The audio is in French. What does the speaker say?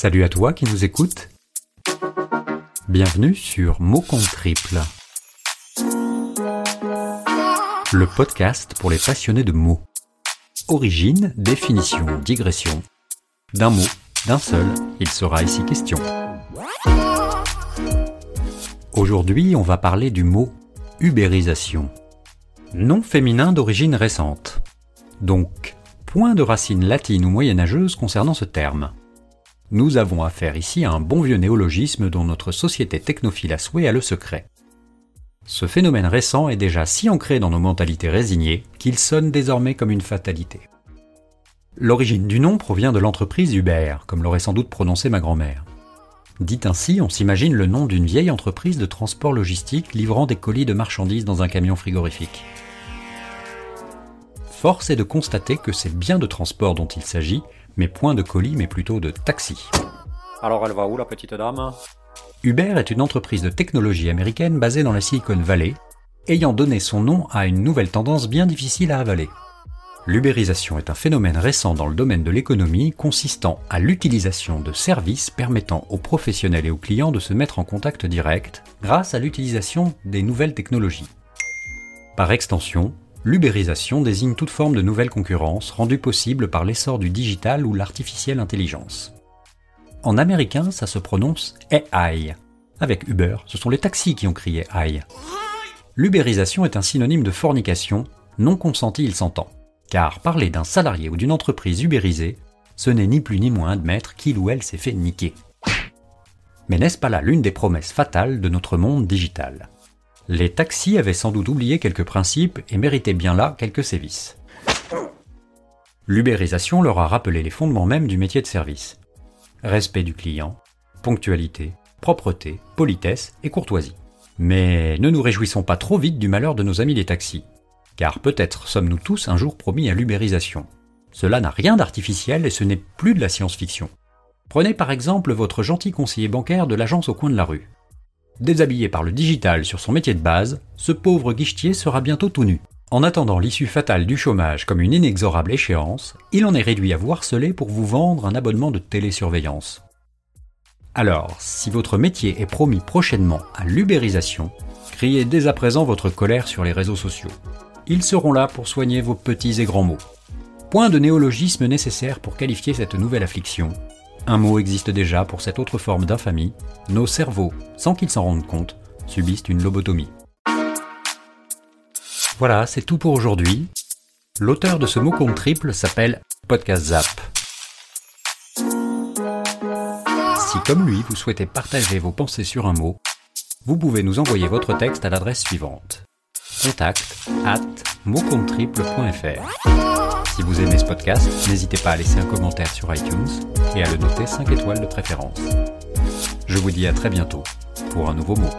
Salut à toi qui nous écoutes. Bienvenue sur Mots compte triple. Le podcast pour les passionnés de mots. Origine, définition, digression. D'un mot, d'un seul, il sera ici question. Aujourd'hui, on va parler du mot ubérisation. Nom féminin d'origine récente. Donc, point de racine latine ou moyenâgeuse concernant ce terme. Nous avons affaire ici à un bon vieux néologisme dont notre société technophile à souhait a le secret. Ce phénomène récent est déjà si ancré dans nos mentalités résignées qu'il sonne désormais comme une fatalité. L'origine du nom provient de l'entreprise Uber, comme l'aurait sans doute prononcé ma grand-mère. Dit ainsi, on s'imagine le nom d'une vieille entreprise de transport logistique livrant des colis de marchandises dans un camion frigorifique. Force est de constater que c'est bien de transport dont il s'agit, mais point de colis, mais plutôt de taxi. Alors elle va où la petite dame? Uber est une entreprise de technologie américaine basée dans la Silicon Valley, ayant donné son nom à une nouvelle tendance bien difficile à avaler. L'ubérisation est un phénomène récent dans le domaine de l'économie consistant à l'utilisation de services permettant aux professionnels et aux clients de se mettre en contact direct grâce à l'utilisation des nouvelles technologies. Par extension, L'ubérisation désigne toute forme de nouvelle concurrence rendue possible par l'essor du digital ou l'artificielle intelligence. En américain, ça se prononce AI. Avec Uber, ce sont les taxis qui ont crié AI. L'ubérisation est un synonyme de fornication, non consenti il s'entend. Car parler d'un salarié ou d'une entreprise ubérisée, ce n'est ni plus ni moins admettre qu'il ou elle s'est fait niquer. Mais n'est-ce pas là l'une des promesses fatales de notre monde digital? Les taxis avaient sans doute oublié quelques principes et méritaient bien là quelques sévices. L'ubérisation leur a rappelé les fondements même du métier de service. Respect du client, ponctualité, propreté, politesse et courtoisie. Mais ne nous réjouissons pas trop vite du malheur de nos amis les taxis, car peut-être sommes-nous tous un jour promis à l'ubérisation. Cela n'a rien d'artificiel et ce n'est plus de la science-fiction. Prenez par exemple votre gentil conseiller bancaire de l'agence au coin de la rue. Déshabillé par le digital sur son métier de base, ce pauvre guichetier sera bientôt tout nu. En attendant l'issue fatale du chômage comme une inexorable échéance, il en est réduit à vous harceler pour vous vendre un abonnement de télésurveillance. Alors, si votre métier est promis prochainement à l'ubérisation, criez dès à présent votre colère sur les réseaux sociaux. Ils seront là pour soigner vos petits et grands mots. Point de néologisme nécessaire pour qualifier cette nouvelle affliction, un mot existe déjà pour cette autre forme d'infamie. Nos cerveaux, sans qu'ils s'en rendent compte, subissent une lobotomie. Voilà, c'est tout pour aujourd'hui. L'auteur de ce mot compte triple s'appelle Podcast Zap. Si comme lui, vous souhaitez partager vos pensées sur un mot, vous pouvez nous envoyer votre texte à l'adresse suivante contact at Si vous aimez ce podcast, n'hésitez pas à laisser un commentaire sur iTunes et à le noter 5 étoiles de préférence. Je vous dis à très bientôt pour un nouveau mot.